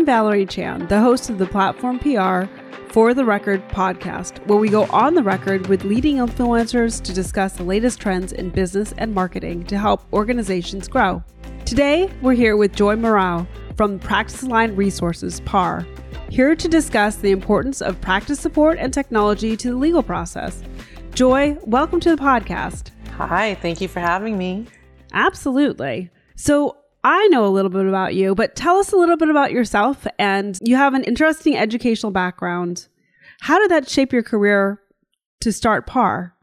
I'm Valerie Chan, the host of the Platform PR For the Record podcast, where we go on the record with leading influencers to discuss the latest trends in business and marketing to help organizations grow. Today, we're here with Joy Murao from Practice Aligned Resources, PAR, here to discuss the importance of practice support and technology to the legal process. Joy, welcome to the podcast. Hi, thank you for having me. Absolutely. So, I know a little bit about you, but tell us a little bit about yourself. And you have an interesting educational background. How did that shape your career to start PAR?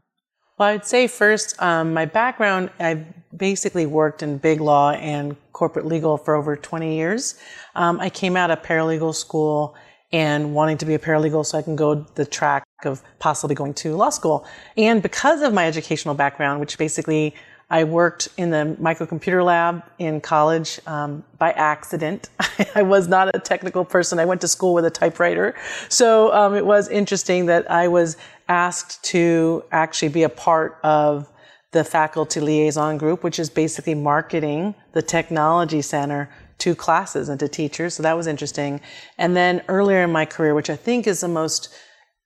Well, I'd say first, um, my background, I've basically worked in big law and corporate legal for over 20 years. Um, I came out of paralegal school and wanting to be a paralegal so I can go the track of possibly going to law school. And because of my educational background, which basically I worked in the microcomputer lab in college um, by accident. I was not a technical person. I went to school with a typewriter. So um, it was interesting that I was asked to actually be a part of the faculty liaison group, which is basically marketing the technology center to classes and to teachers. So that was interesting. And then earlier in my career, which I think is the most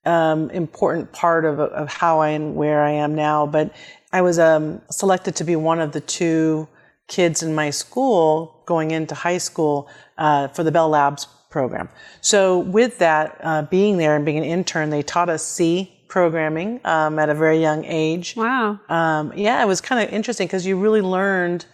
um, important part of, of how I and where I am now, but I was um, selected to be one of the two kids in my school going into high school uh, for the Bell Labs program. So with that, uh, being there and being an intern, they taught us C programming um, at a very young age. Wow. Um, yeah, it was kind of interesting because you really learned,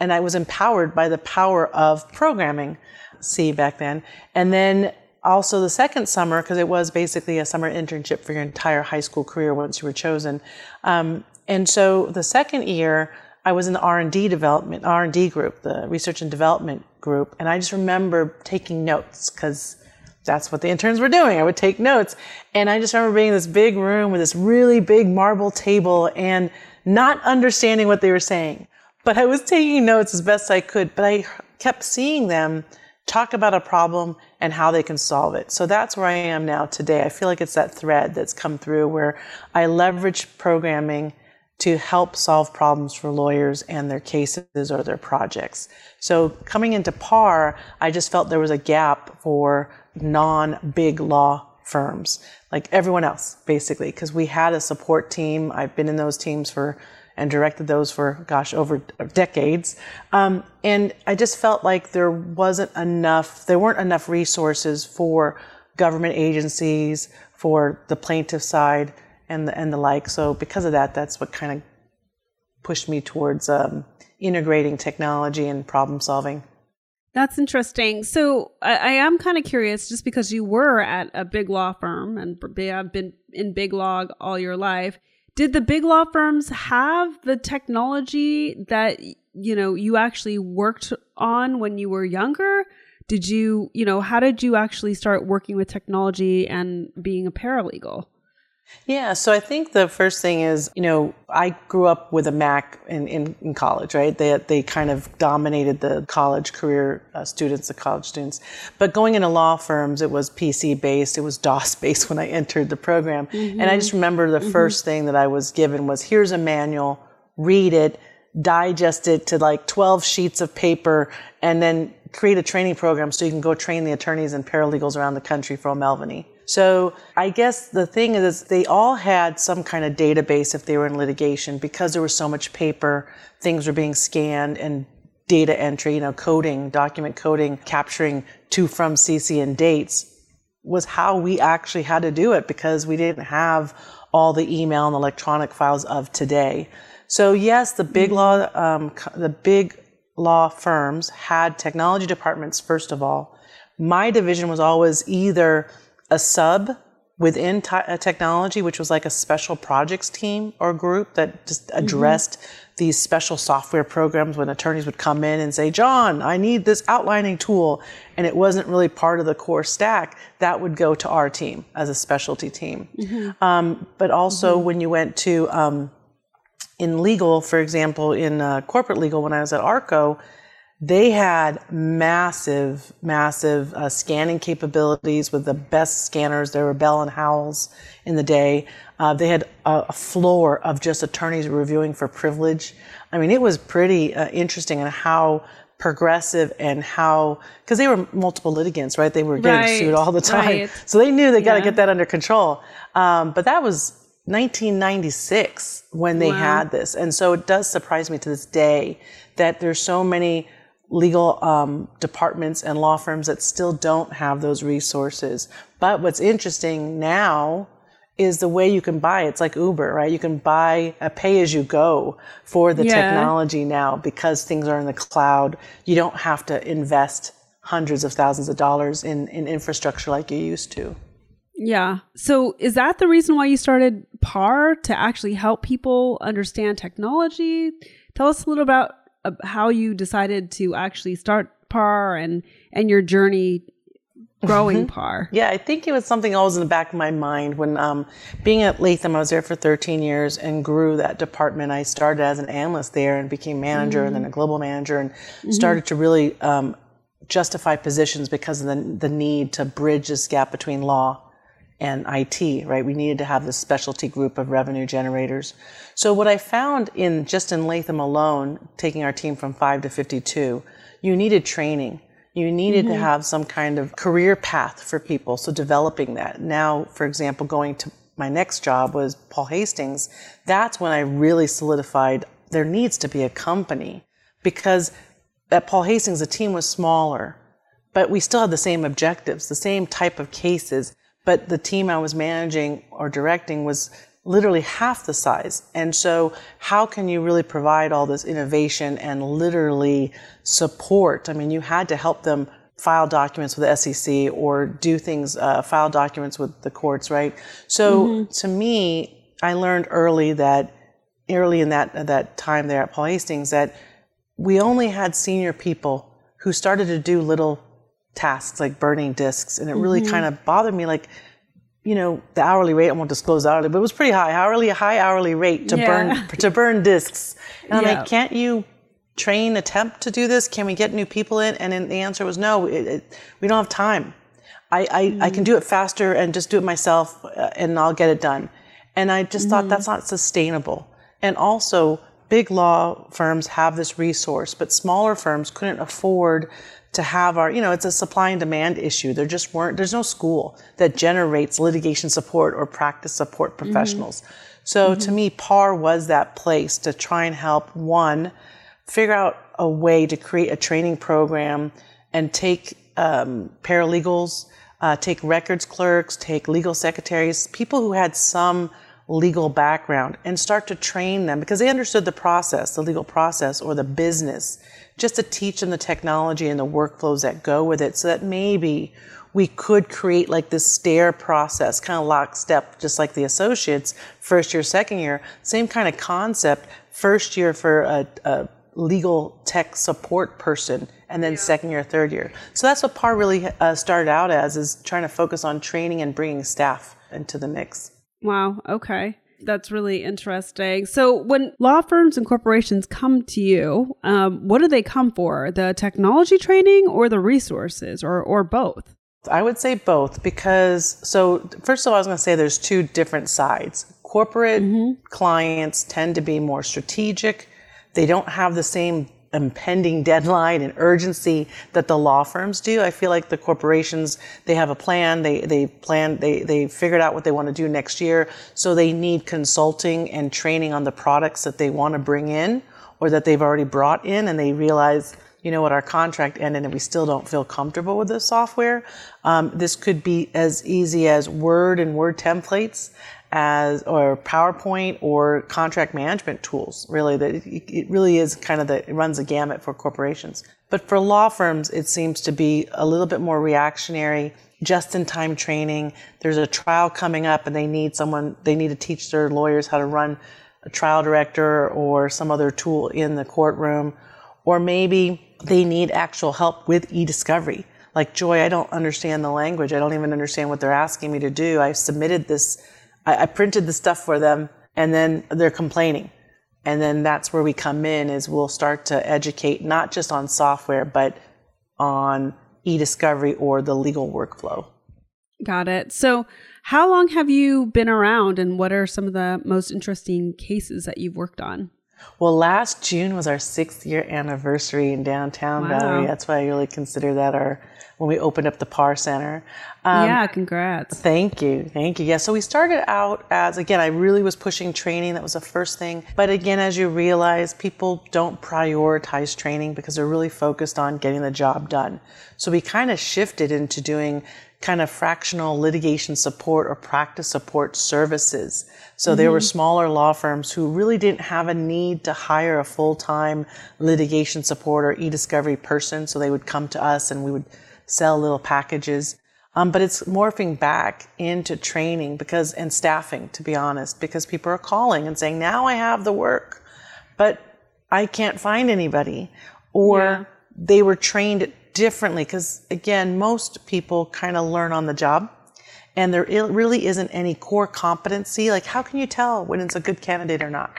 and I was empowered by the power of programming C back then. And then also the second summer, because it was basically a summer internship for your entire high school career once you were chosen. Um, and so the second year, I was in the R&D development, R&D group, the research and development group. And I just remember taking notes because that's what the interns were doing. I would take notes. And I just remember being in this big room with this really big marble table and not understanding what they were saying. But I was taking notes as best I could, but I kept seeing them talk about a problem and how they can solve it. So that's where I am now today. I feel like it's that thread that's come through where I leverage programming to help solve problems for lawyers and their cases or their projects. So coming into PAR, I just felt there was a gap for non-big law firms, like everyone else, basically, because we had a support team. I've been in those teams for and directed those for, gosh, over decades. Um, and I just felt like there wasn't enough, there weren't enough resources for government agencies, for the plaintiff side, and the, and the like. So because of that, that's what kind of pushed me towards um, integrating technology and problem solving. That's interesting. So I, I am kind of curious, just because you were at a big law firm and have been in big law all your life. Did the big law firms have the technology that you know you actually worked on when you were younger? Did you, you know, how did you actually start working with technology and being a paralegal? Yeah, so I think the first thing is, you know, I grew up with a Mac in, in, in college, right? They, they kind of dominated the college career uh, students, the college students. But going into law firms, it was PC based, it was DOS based when I entered the program. Mm-hmm. And I just remember the mm-hmm. first thing that I was given was here's a manual, read it, digest it to like 12 sheets of paper, and then create a training program so you can go train the attorneys and paralegals around the country for O'Melveny. So I guess the thing is, they all had some kind of database if they were in litigation because there was so much paper, things were being scanned and data entry, you know, coding, document coding, capturing to from CC and dates was how we actually had to do it because we didn't have all the email and electronic files of today. So yes, the big law, um, the big law firms had technology departments first of all. My division was always either a sub within t- technology, which was like a special projects team or group that just mm-hmm. addressed mm-hmm. these special software programs when attorneys would come in and say, John, I need this outlining tool. And it wasn't really part of the core stack. That would go to our team as a specialty team. Mm-hmm. Um, but also mm-hmm. when you went to, um, in legal, for example, in uh, corporate legal, when I was at ARCO, they had massive, massive uh, scanning capabilities with the best scanners. There were Bell and Howells in the day. Uh, they had a, a, floor of just attorneys reviewing for privilege. I mean, it was pretty uh, interesting and how progressive and how because they were multiple litigants, right? They were getting Right, sued all the time, right. so they knew they got to Yeah. get that under control. Um, but that was 1996 when they Wow. had this, and so it does surprise me to this day that there's so many legal um, departments and law firms that still don't have those resources. But what's interesting now is the way you can buy. It's like Uber, right? You can buy a pay as you go for the Yeah. technology now because things are in the cloud. You don't have to invest hundreds of thousands of dollars in, in infrastructure like you used to. Yeah. So is that the reason why you started PAR to actually help people understand technology? Tell us a little about uh, how you decided to actually start PAR and and your journey growing PAR. Yeah, I think it was something always in the back of my mind when um, being at Latham, I was there for 13 years and grew that department. I started as an analyst there and became manager and then a global manager and started to really um, justify positions because of the, the need to bridge this gap between law and IT, right? We needed to have this specialty group of revenue generators. So what I found in just in Latham alone, taking our team from five to 52, you needed training. You needed to mm-hmm. have some kind of career path for people. So developing that. Now, for example, going to my next job was Paul Hastings. That's when I really solidified there needs to be a company because at Paul Hastings, the team was smaller, but we still had the same objectives, the same type of cases. But the team I was managing or directing was literally half the size. And so, how can you really provide all this innovation and literally support? I mean, you had to help them file documents with the SEC or do things, uh, file documents with the courts, right? So, to me, I learned early that, early in that, that time there at Paul Hastings, that we only had senior people who started to do little tasks like burning discs and it really mm-hmm. kind of bothered me like you know the hourly rate i won't disclose hourly but it was pretty high hourly high hourly rate to Yeah. burn to burn discs. And i'm like can't you train attempt to do this? Can we get new people in? And the answer was no it, it, we don't have time. I, I, I can mm. do it faster and just do it myself uh, and I'll get it done. And I just thought mm-hmm. that's not sustainable. And also, big law firms have this resource, but smaller firms couldn't afford to have our, you know, it's a supply and demand issue. There just weren't, there's no school that generates litigation support or practice support professionals. So to me, PAR was that place to try and help one, figure out a way to create a training program and take um, paralegals, uh, take records clerks, take legal secretaries, people who had some legal background, and start to train them because they understood the process, the legal process or the business, just to teach them the technology and the workflows that go with it so that maybe we could create like this stair process, kind of lockstep, just like the associates, first year, second year, same kind of concept, first year for a, a legal tech support person and then second year third year. So that's what par really uh, started out as is trying to focus on training and bringing staff into the mix Wow. Okay. That's really interesting. So, when law firms and corporations come to you, um, what do they come for? The technology training or the resources or, or both? i would say both because so first of all i was going to say there's two different sides corporate clients tend to be more strategic they don't have the same impending deadline and urgency that the law firms do. I feel like the corporations, they have a plan, they, they plan, they, they figured out what they want to do next year. So they need consulting and training on the products that they want to bring in or that they've already brought in and they realize, you know what, our contract ended and we still don't feel comfortable with this software. Um, this could be as easy as Word and Word templates as or PowerPoint or contract management tools. Really, that it, really is kind of the it runs the gamut for corporations. But for law firms, it seems to be a little bit more reactionary. Just-in-time training. There's a trial coming up, and they need someone. They need to teach their lawyers how to run a TrialDirector or some other tool in the courtroom, or maybe they need actual help with e-discovery. Like Joy, I don't understand the language. I don't even understand what they're asking me to do. I submitted this I, I printed the stuff for them and then they're complaining. And then that's where we come in is we'll start to educate not just on software, but on e-discovery or the legal workflow. Got it. So, how long have you been around and what are some of the most interesting cases that you've worked on? Well, last June was our sixth year anniversary in downtown Wow. Valerie. That's why I really consider that our when we opened up the PAR Center. Um, yeah, congrats. Thank you. Thank you. Yeah. So we started out as, again, I really was pushing training. That was the first thing. But again, as you realize, people don't prioritize training because they're really focused on getting the job done. So we kind of shifted into doing kind of fractional litigation support or practice support services. So there were smaller law firms who really didn't have a need to hire a full-time litigation support or e-discovery person. So they would come to us and we would sell little packages. Um, but it's morphing back into training because and staffing, to be honest, because people are calling and saying, "Now I have the work, but I can't find anybody," or Yeah. they were trained differently. Because again, most people kind of learn on the job, and there really isn't any core competency. Like, how can you tell when it's a good candidate or not?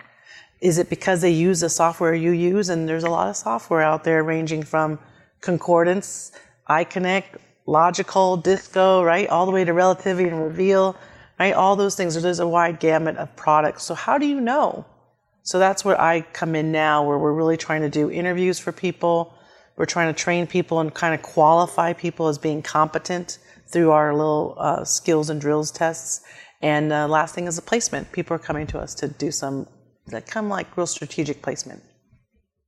Is it because they use the software you use? And there's a lot of software out there ranging from Concordance, iCONECT, Logikcull, Disco, right? All the way to Relativity and Reveal, right? All those things. There's a wide gamut of products. So how do you know? So that's where I come in now, where we're really trying to do interviews for people. We're trying to train people and kind of qualify people as being competent through our little uh, skills and drills tests. And uh, last thing is a placement. People are coming to us to do some, that come like real strategic placement.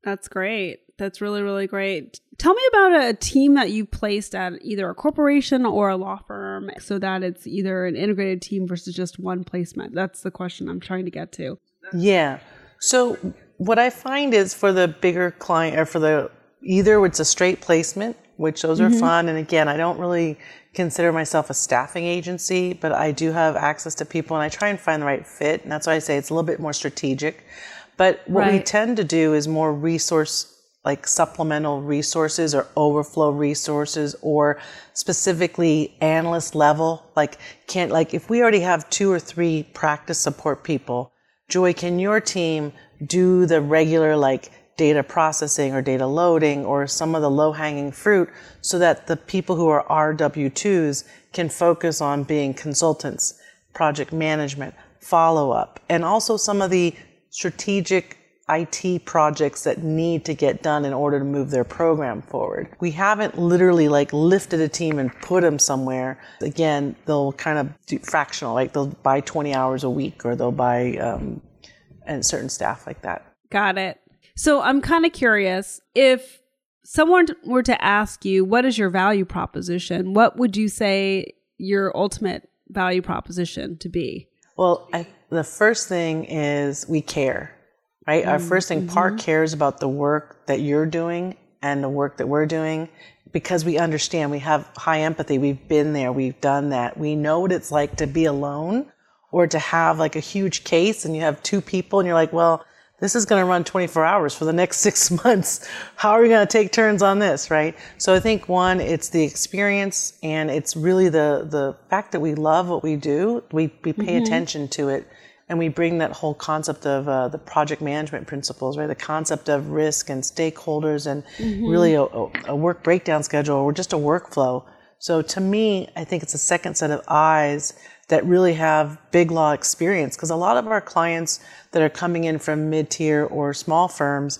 That's great. That's really, really great. Tell me about a team that you placed at either a corporation or a law firm so that it's either an integrated team versus just one placement. That's the question I'm trying to get to. Yeah. So what I find is for the bigger client or for the either it's a straight placement, which those are mm-hmm. fun. And again, I don't really consider myself a staffing agency, but I do have access to people and I try and find the right fit. And that's why I say it's a little bit more strategic. But what we tend to do is more resource like supplemental resources or overflow resources or specifically analyst level? Like can't like if we already have two or three practice support people joy can your team do the regular like data processing or data loading or some of the low hanging fruit so that the people who are rw2s can focus on being consultants project management follow up and also some of the strategic IT projects that need to get done in order to move their program forward. We haven't literally like lifted a team and put them somewhere. Again, they'll kind of do fractional, like they'll buy 20 hours a week or they'll buy um, and certain staff like that. Got it. So I'm kind of curious if someone were to ask you, what is your value proposition? What would you say your ultimate value proposition to be? Well, I, the first thing is we care, right? Our mm-hmm. first thing, PAR mm-hmm. cares about the work that you're doing and the work that we're doing because we understand, we have high empathy. We've been there, we've done that. We know what it's like to be alone or to have like a huge case and you have two people and you're like, well, this is going to run 24 hours for the next six months. How are we going to take turns on this, right? So I think one, it's the experience and it's really the the fact that we love what we do. We we pay mm-hmm. attention to it, and we bring that whole concept of uh, the project management principles, right? The concept of risk and stakeholders, and really a, a, work breakdown schedule or just a workflow. So to me, I think it's a second set of eyes that really have big law experience because a lot of our clients that are coming in from mid-tier or small firms,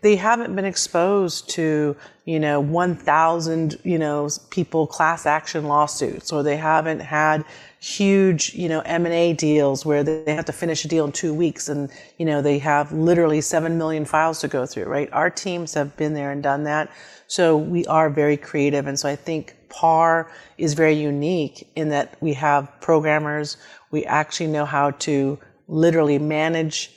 they haven't been exposed to, you know, 1,000, you know, people class action lawsuits or they haven't had huge, you know, M&A deals where they have to finish a deal in two weeks and, you know, they have literally 7 million files to go through, right? Our teams have been there and done that. So we are very creative. And so I think PAR is very unique in that we have programmers. We actually know how to literally manage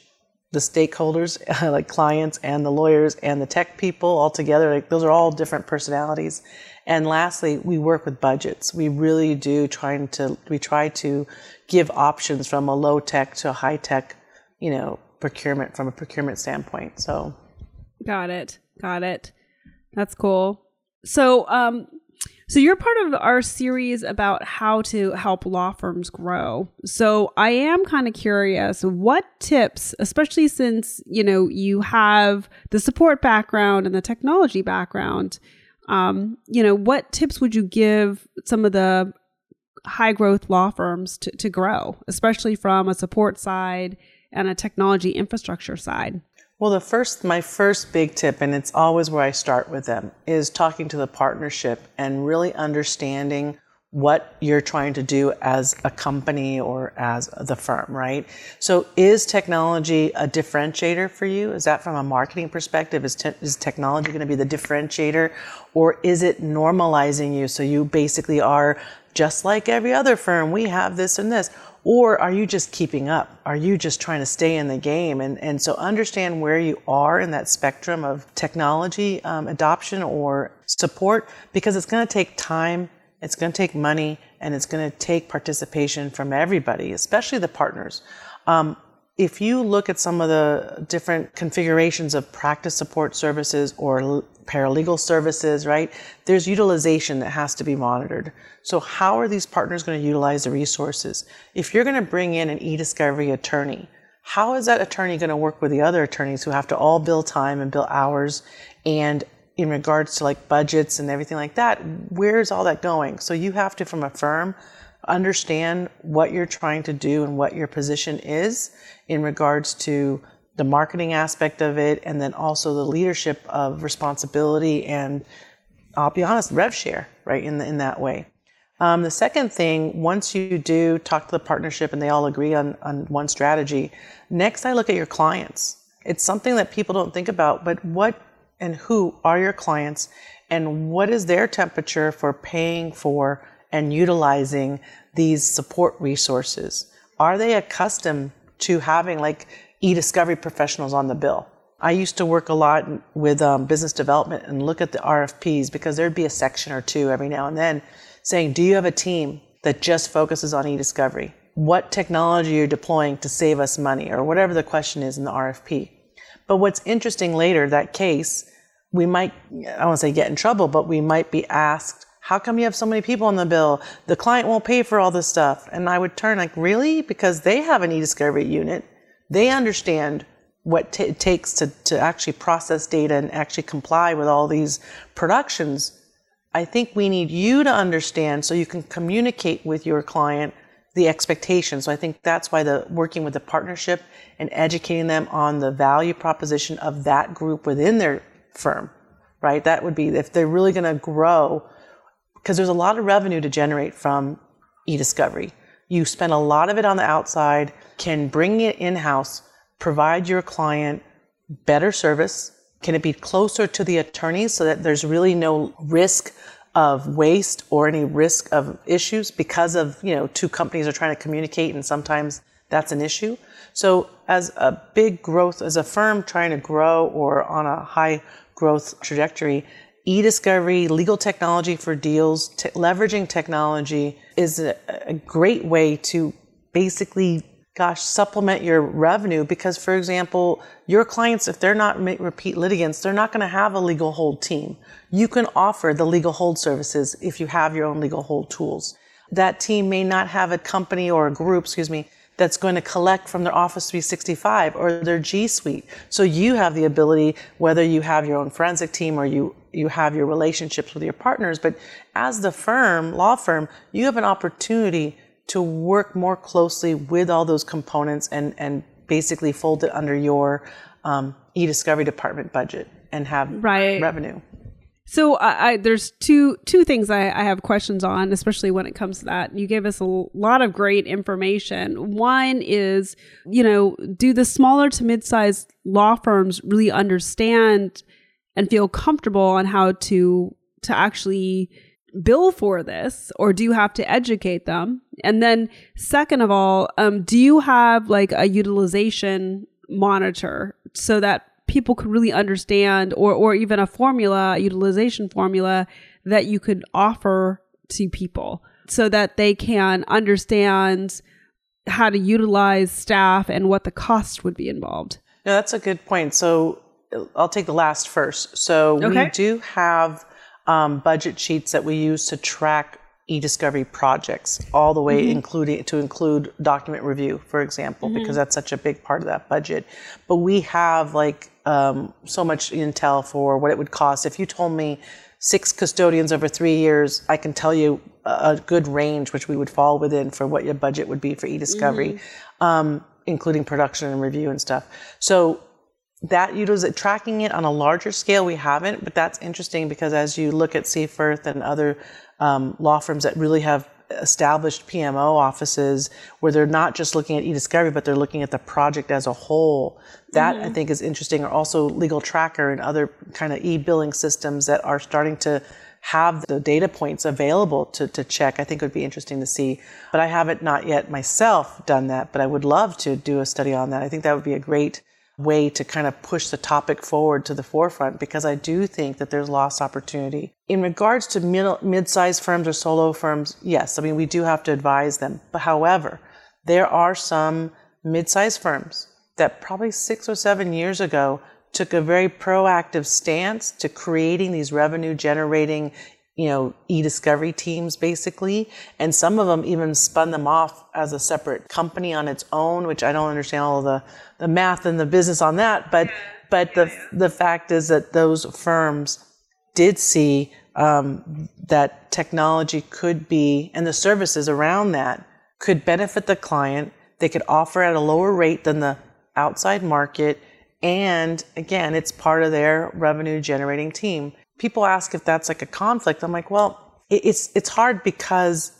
the stakeholders, like clients and the lawyers and the tech people all together. Like those are all different personalities. And lastly, we work with budgets. We really do trying to we try to give options from a low tech to a high tech, you know, procurement from a procurement standpoint. So Got it. Got it. That's cool. So, um, so you're part of our series about how to help law firms grow. So I am kind of curious, what tips, especially since you know you have the support background and the technology background, um, you know, what tips would you give some of the high growth law firms to, to grow, especially from a support side and a technology infrastructure side? Well, the first, my first big tip, and it's always where I start with them, is talking to the partnership and really understanding what you're trying to do as a company or as the firm, right? So, is technology a differentiator for you? Is that from a marketing perspective? Is, te- is technology going to be the differentiator? Or is it normalizing you so you basically are just like every other firm? We have this and this. Or are you just keeping up? Are you just trying to stay in the game? And, and so understand where you are in that spectrum of technology um, adoption or support because it's going to take time, it's going to take money, and it's going to take participation from everybody, especially the partners. Um, if you look at some of the different configurations of practice support services or paralegal services, right, there's utilization that has to be monitored. So, how are these partners going to utilize the resources? If you're going to bring in an e discovery attorney, how is that attorney going to work with the other attorneys who have to all bill time and bill hours? And in regards to like budgets and everything like that, where's all that going? So, you have to, from a firm, understand what you're trying to do and what your position is in regards to the marketing aspect of it and then also the leadership of responsibility and I'll be honest, rev share, right, in, the, in that way. Um, the second thing, once you do talk to the partnership and they all agree on, on one strategy, next I look at your clients. It's something that people don't think about, but what and who are your clients and what is their temperature for paying for and utilizing these support resources? Are they accustomed to having like e-discovery professionals on the bill? I used to work a lot with um, business development and look at the RFPs because there'd be a section or two every now and then saying, Do you have a team that just focuses on e discovery? What technology you're deploying to save us money, or whatever the question is in the RFP. But what's interesting later, that case, we might, I don't want to say get in trouble, but we might be asked, How come you have so many people on the bill? The client won't pay for all this stuff. And I would turn like, Really? Because they have an e discovery unit. They understand what t- it takes to, to actually process data and actually comply with all these productions I think we need you to understand so you can communicate with your client the expectations. So I think that's why the working with the partnership and educating them on the value proposition of that group within their firm, right? That would be if they're really going to grow, because there's a lot of revenue to generate from e-discovery. You spend a lot of it on the outside, can bring it in-house, provide your client better service, can it be closer to the attorneys so that there's really no risk of waste or any risk of issues because of, you know, two companies are trying to communicate and sometimes that's an issue. So as a big growth, as a firm trying to grow or on a high growth trajectory, e-discovery, legal technology for deals, leveraging technology is a, a great way to basically gosh, supplement your revenue because, for example, your clients, if they're not repeat litigants, they're not going to have a legal hold team. You can offer the legal hold services if you have your own legal hold tools. That team may not have a company or a group, excuse me, that's going to collect from their Office 365 or their G Suite. So you have the ability, whether you have your own forensic team or you, you have your relationships with your partners, but as the firm, law firm, you have an opportunity to work more closely with all those components and, and basically fold it under your um, e-discovery department budget and have right. revenue. So I, I, there's two two things I, I, have questions on, especially when it comes to that. You gave us a lot of great information. One is, you know, do the smaller to mid-sized law firms really understand and feel comfortable on how to to actually bill for this or do you have to educate them and then second of all um, do you have like a utilization monitor so that people could really understand or or even a formula a utilization formula that you could offer to people so that they can understand how to utilize staff and what the cost would be involved no that's a good point so i'll take the last first so okay. we do have um, budget sheets that we use to track e-discovery projects all the way mm-hmm. including to include document review for example mm-hmm. because that's such a big part of that budget but we have like um, so much intel for what it would cost if you told me six custodians over three years i can tell you a, good range which we would fall within for what your budget would be for e-discovery mm-hmm. um, including production and review and stuff so that utilization, tracking it on a larger scale, we haven't, but that's interesting because as you look at Seyfarth and other um, law firms that really have established PMO offices where they're not just looking at e-discovery, but they're looking at the project as a whole. That mm-hmm. I think is interesting. Or also Legal Tracker and other kind of e-billing systems that are starting to have the data points available to, to check, I think would be interesting to see. But I haven't not yet myself done that, but I would love to do a study on that. I think that would be a great way to kind of push the topic forward to the forefront because I do think that there's lost opportunity. In regards to mid sized firms or solo firms, yes, I mean, we do have to advise them. But however, there are some mid sized firms that probably six or seven years ago took a very proactive stance to creating these revenue generating you know e-discovery teams basically. And some of them even spun them off as a separate company on its own which i don't understand all the the math and the business on that. But but the the fact is that those firms did see um, that technology could be and the services around that could benefit the client. They could offer at a lower rate than the outside market. And again, it's part of their revenue generating team. People ask if that's like a conflict. I'm like, well, it's, it's hard because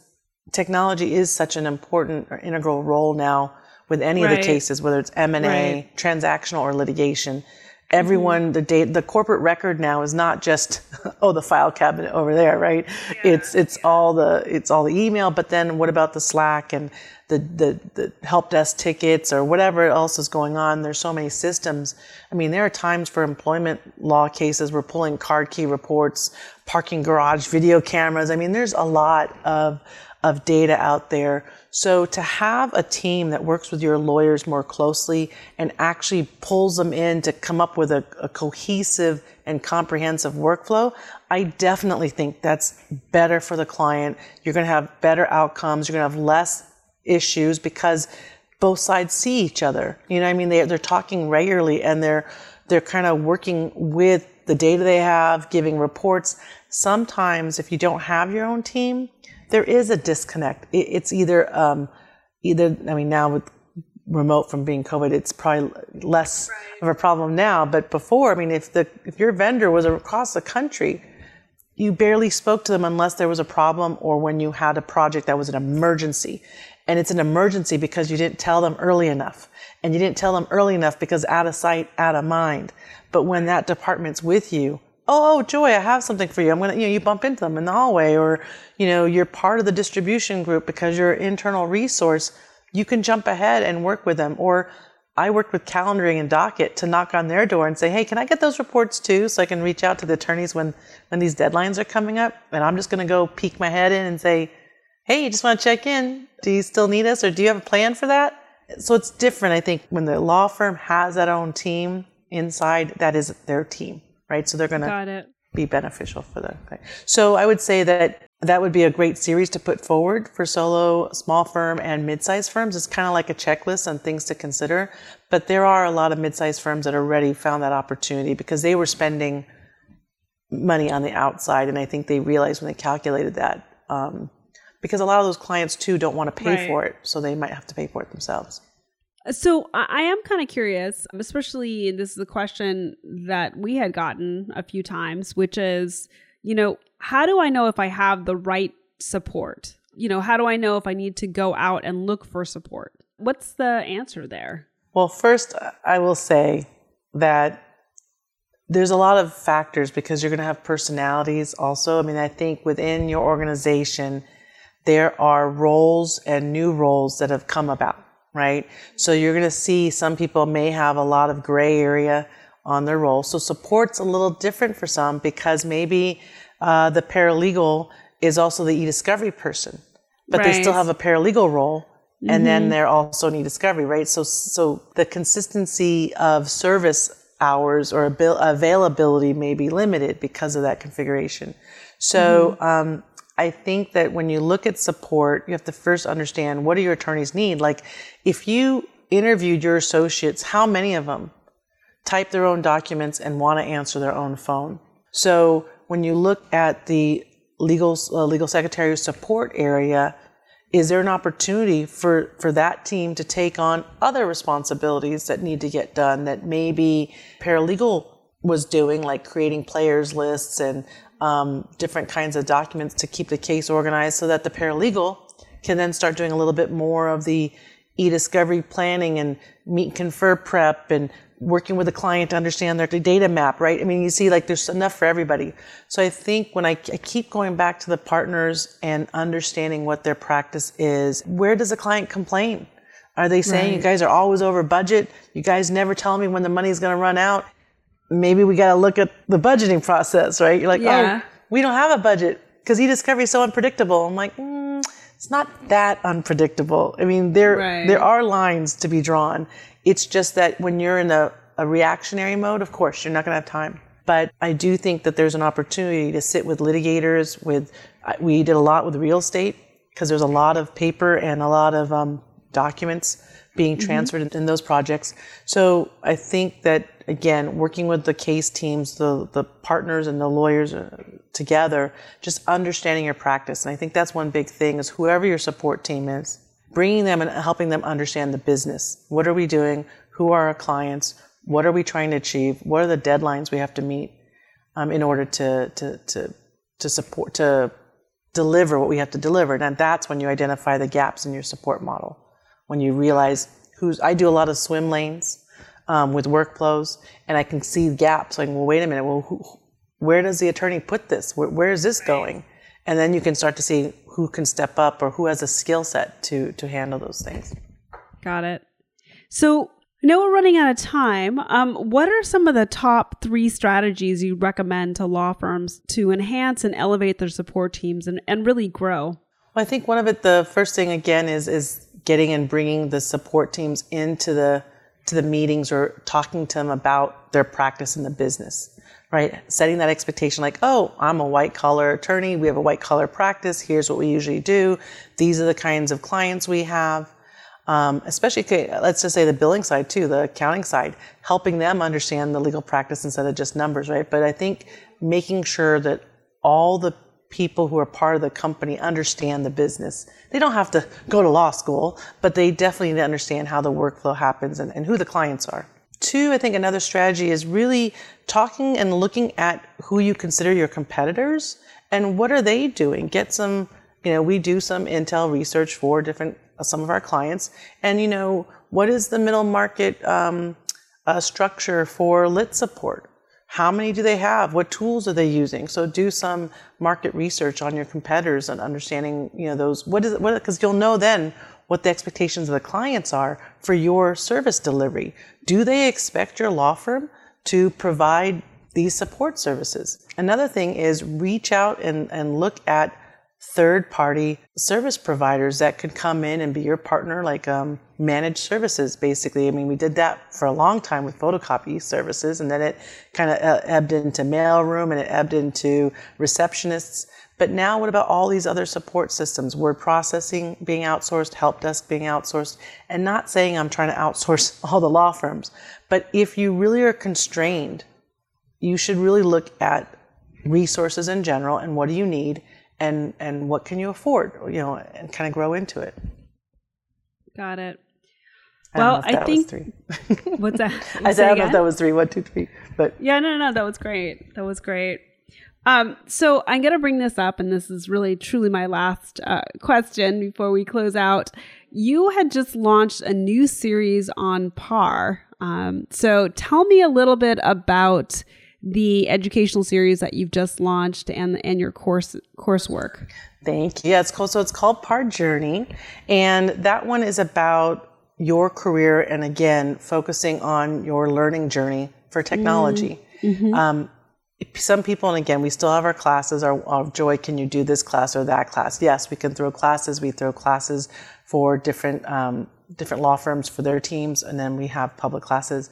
technology is such an important or integral role now with any right. of the cases, whether it's M&A, transactional or litigation. Everyone, mm-hmm. the date, the corporate record now is not just, oh, the file cabinet over there, right? Yeah. It's, it's yeah. all the, it's all the email, but then what about the Slack and the, the, the help desk tickets or whatever else is going on. There's so many systems. I mean, there are times for employment law cases we're pulling card key reports, parking garage video cameras. I mean, there's a lot of, of data out there. So to have a team that works with your lawyers more closely and actually pulls them in to come up with a, a cohesive and comprehensive workflow, I definitely think that's better for the client. You're going to have better outcomes. You're going to have less issues because both sides see each other. You know, I mean, they they're talking regularly and they're they're kind of working with the data they have, giving reports. Sometimes, if you don't have your own team, there is a disconnect. It, it's either um, either I mean now with remote from being COVID, it's probably less right. of a problem now. But before, I mean, if the if your vendor was across the country, you barely spoke to them unless there was a problem or when you had a project that was an emergency and it's an emergency because you didn't tell them early enough. And you didn't tell them early enough because out of sight, out of mind. But when that department's with you, oh, Joy, I have something for you. I'm gonna, you know, you bump into them in the hallway, or you know, you're part of the distribution group because you're an internal resource. You can jump ahead and work with them. Or I worked with calendaring and docket to knock on their door and say, hey, can I get those reports too, so I can reach out to the attorneys when when these deadlines are coming up? And I'm just gonna go peek my head in and say, hey, you just want to check in. Do you still need us or do you have a plan for that? So it's different, I think, when the law firm has that own team inside, that is their team, right? So they're going to be beneficial for them. Okay. So I would say that that would be a great series to put forward for solo, small firm, and mid-sized firms. It's kind of like a checklist on things to consider. But there are a lot of mid-sized firms that already found that opportunity because they were spending money on the outside, and I think they realized when they calculated that um, because a lot of those clients too don't want to pay right. for it, so they might have to pay for it themselves. So I am kind of curious, especially this is a question that we had gotten a few times, which is, you know, how do I know if I have the right support? You know, how do I know if I need to go out and look for support? What's the answer there? Well, first, I will say that there's a lot of factors because you're going to have personalities also. I mean, I think within your organization, there are roles and new roles that have come about, right? So you're going to see some people may have a lot of gray area on their role. So support's a little different for some because maybe uh, the paralegal is also the e-discovery person, but right. they still have a paralegal role. And mm-hmm. then they're also an e-discovery, right? So, so the consistency of service hours or availability may be limited because of that configuration. So, mm-hmm. um, I think that when you look at support, you have to first understand what do your attorneys need. Like, if you interviewed your associates, how many of them type their own documents and want to answer their own phone? So when you look at the legal uh, legal secretary support area, is there an opportunity for, for that team to take on other responsibilities that need to get done that maybe paralegal was doing, like creating players lists and um, different kinds of documents to keep the case organized so that the paralegal can then start doing a little bit more of the e-discovery planning and meet and confer prep and working with the client to understand their data map, right? I mean, you see, like, there's enough for everybody. So I think when I, I, keep going back to the partners and understanding what their practice is, where does the client complain? Are they saying right. you guys are always over budget? You guys never tell me when the money's going to run out? Maybe we got to look at the budgeting process, right? You're like, yeah. oh, we don't have a budget because e-discovery is so unpredictable. I'm like, mm, it's not that unpredictable. I mean, there right. there are lines to be drawn. It's just that when you're in a, a reactionary mode, of course, you're not going to have time. But I do think that there's an opportunity to sit with litigators. With we did a lot with real estate because there's a lot of paper and a lot of um, documents being mm-hmm. transferred mm-hmm. in those projects. So I think that again, working with the case teams, the the partners and the lawyers uh, together, just understanding your practice. And I think that's one big thing is whoever your support team is, bringing them and helping them understand the business. What are we doing? Who are our clients? What are we trying to achieve? What are the deadlines we have to meet um, in order to, to, to, to support, to deliver what we have to deliver? And that's when you identify the gaps in your support model. When you realize who's, I do a lot of swim lanes um, with workflows and I can see gaps. Like, well, wait a minute. Well, who, where does the attorney put this? where, where is this going? And then you can start to see who can step up or who has a skill set to to handle those things. Got it. So I know we're running out of time. Um, what are some of the top three strategies you recommend to law firms to enhance and elevate their support teams and, and really grow? Well, I think one of it, the first thing again is is getting and bringing the support teams into the to the meetings or talking to them about their practice in the business right? Setting that expectation like, oh, I'm a white collar attorney. We have a white collar practice. Here's what we usually do. These are the kinds of clients we have. Um, especially, let's just say the billing side too, the accounting side, helping them understand the legal practice instead of just numbers, right? But I think making sure that all the people who are part of the company understand the business. They don't have to go to law school, but they definitely need to understand how the workflow happens and, and who the clients are. Two, I think another strategy is really talking and looking at who you consider your competitors and what are they doing. Get some, you know, we do some intel research for different uh, some of our clients, and you know, what is the middle market um, uh, structure for lit support? How many do they have? What tools are they using? So do some market research on your competitors and understanding, you know, those. What is it? Because you'll know then what the expectations of the clients are for your service delivery. Do they expect your law firm to provide these support services? Another thing is reach out and, and look at third party service providers that could come in and be your partner, like um, managed services, basically. I mean, we did that for a long time with photocopy services, and then it kind of uh, ebbed into mailroom and it ebbed into receptionists. But now, what about all these other support systems? Word processing being outsourced, help desk being outsourced, and not saying I'm trying to outsource all the law firms. But if you really are constrained, you should really look at resources in general and what do you need and, and what can you afford, you know, and kind of grow into it. Got it. I well, I think what's that? I said I don't know if that was three, one, two, three, but yeah, no, no, that was great. That was great. Um, so I'm going to bring this up, and this is really truly my last uh, question before we close out. You had just launched a new series on PAR. Um, so tell me a little bit about the educational series that you've just launched and and your course coursework. Thank you. Yeah, it's called so it's called PAR Journey, and that one is about your career and again focusing on your learning journey for technology. Mm-hmm. Um, some people, and again, we still have our classes. Our, our, joy, can you do this class or that class? Yes, we can throw classes. We throw classes for different um, different law firms for their teams, and then we have public classes.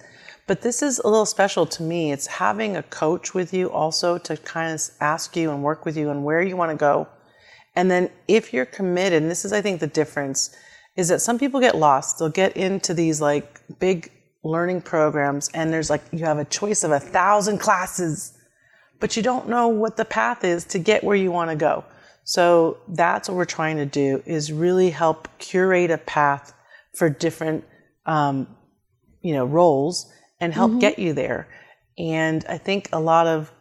But this is a little special to me. It's having a coach with you also to kind of ask you and work with you on where you want to go. And then if you're committed, and this is, I think, the difference, is that some people get lost. They'll get into these like big learning programs, and there's like, you have a choice of a thousand classes but you don't know what the path is to get where you want to go. So that's what we're trying to do is really help curate a path for different, um, you know, roles and help mm-hmm. get you there. And I think a lot of,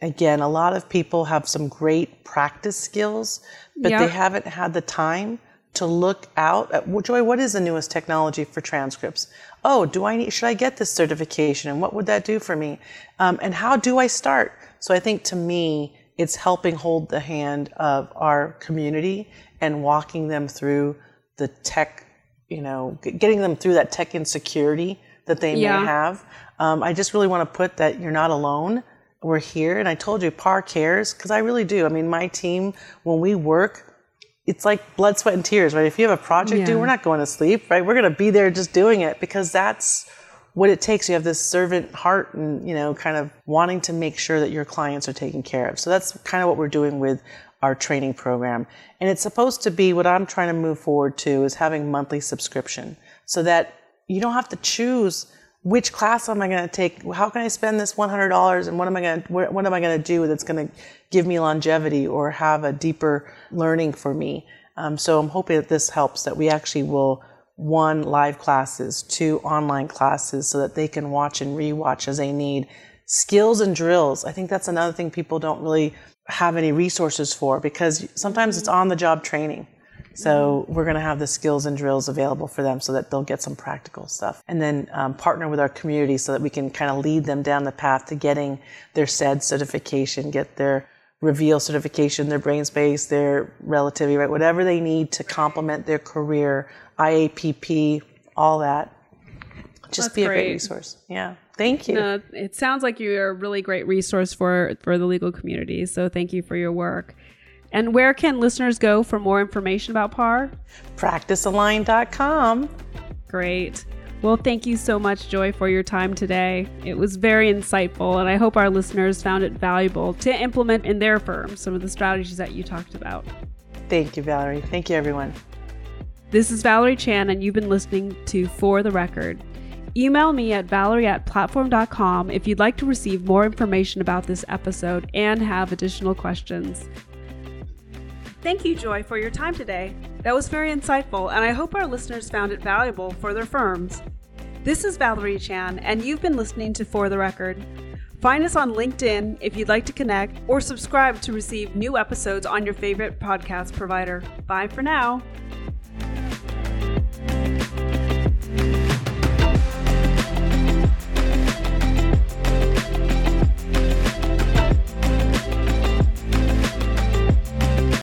again, a lot of people have some great practice skills, but yep. they haven't had the time to look out at well, Joy, what is the newest technology for transcripts? Oh, do I need, should I get this certification? And what would that do for me? Um, and how do I start? So I think to me, it's helping hold the hand of our community and walking them through the tech, you know, getting them through that tech insecurity that they yeah. may have. Um, I just really want to put that you're not alone. We're here. And I told you, PAR cares because I really do. I mean, my team, when we work, it's like blood, sweat, and tears, right? If you have a project yeah. due, we're not going to sleep, right? We're going to be there just doing it because that's what it takes. You have this servant heart and, you know, kind of wanting to make sure that your clients are taken care of. So that's kind of what we're doing with our training program. And it's supposed to be what I'm trying to move forward to is having monthly subscription so that you don't have to choose which class am I going to take? How can I spend this $100 and what am I going to, what am I going to do that's going to give me longevity or have a deeper learning for me? Um, so I'm hoping that this helps that we actually will one live classes, two online classes so that they can watch and rewatch as they need. Skills and drills. I think that's another thing people don't really have any resources for because sometimes it's on the job training. So we're going to have the skills and drills available for them so that they'll get some practical stuff. And then um, partner with our community so that we can kind of lead them down the path to getting their ACEDS certification, get their reveal certification, their Brainspace, their relativity, right? Whatever they need to complement their career IAPP, all that. Just That's be a great. great resource. Yeah. Thank you. No, it sounds like you're a really great resource for for the legal community. So thank you for your work. And where can listeners go for more information about PAR? PracticeAligned.com. Great. Well, thank you so much, Joy, for your time today. It was very insightful, and I hope our listeners found it valuable to implement in their firm some of the strategies that you talked about. Thank you, Valerie. Thank you, everyone. This is Valerie Chan, and you've been listening to For the Record. Email me at valerie at plat4orm.com if you'd like to receive more information about this episode and have additional questions. Thank you, Joy, for your time today. That was very insightful, and I hope our listeners found it valuable for their firms. This is Valerie Chan, and you've been listening to For the Record. Find us on LinkedIn if you'd like to connect, or subscribe to receive new episodes on your favorite podcast provider. Bye for now.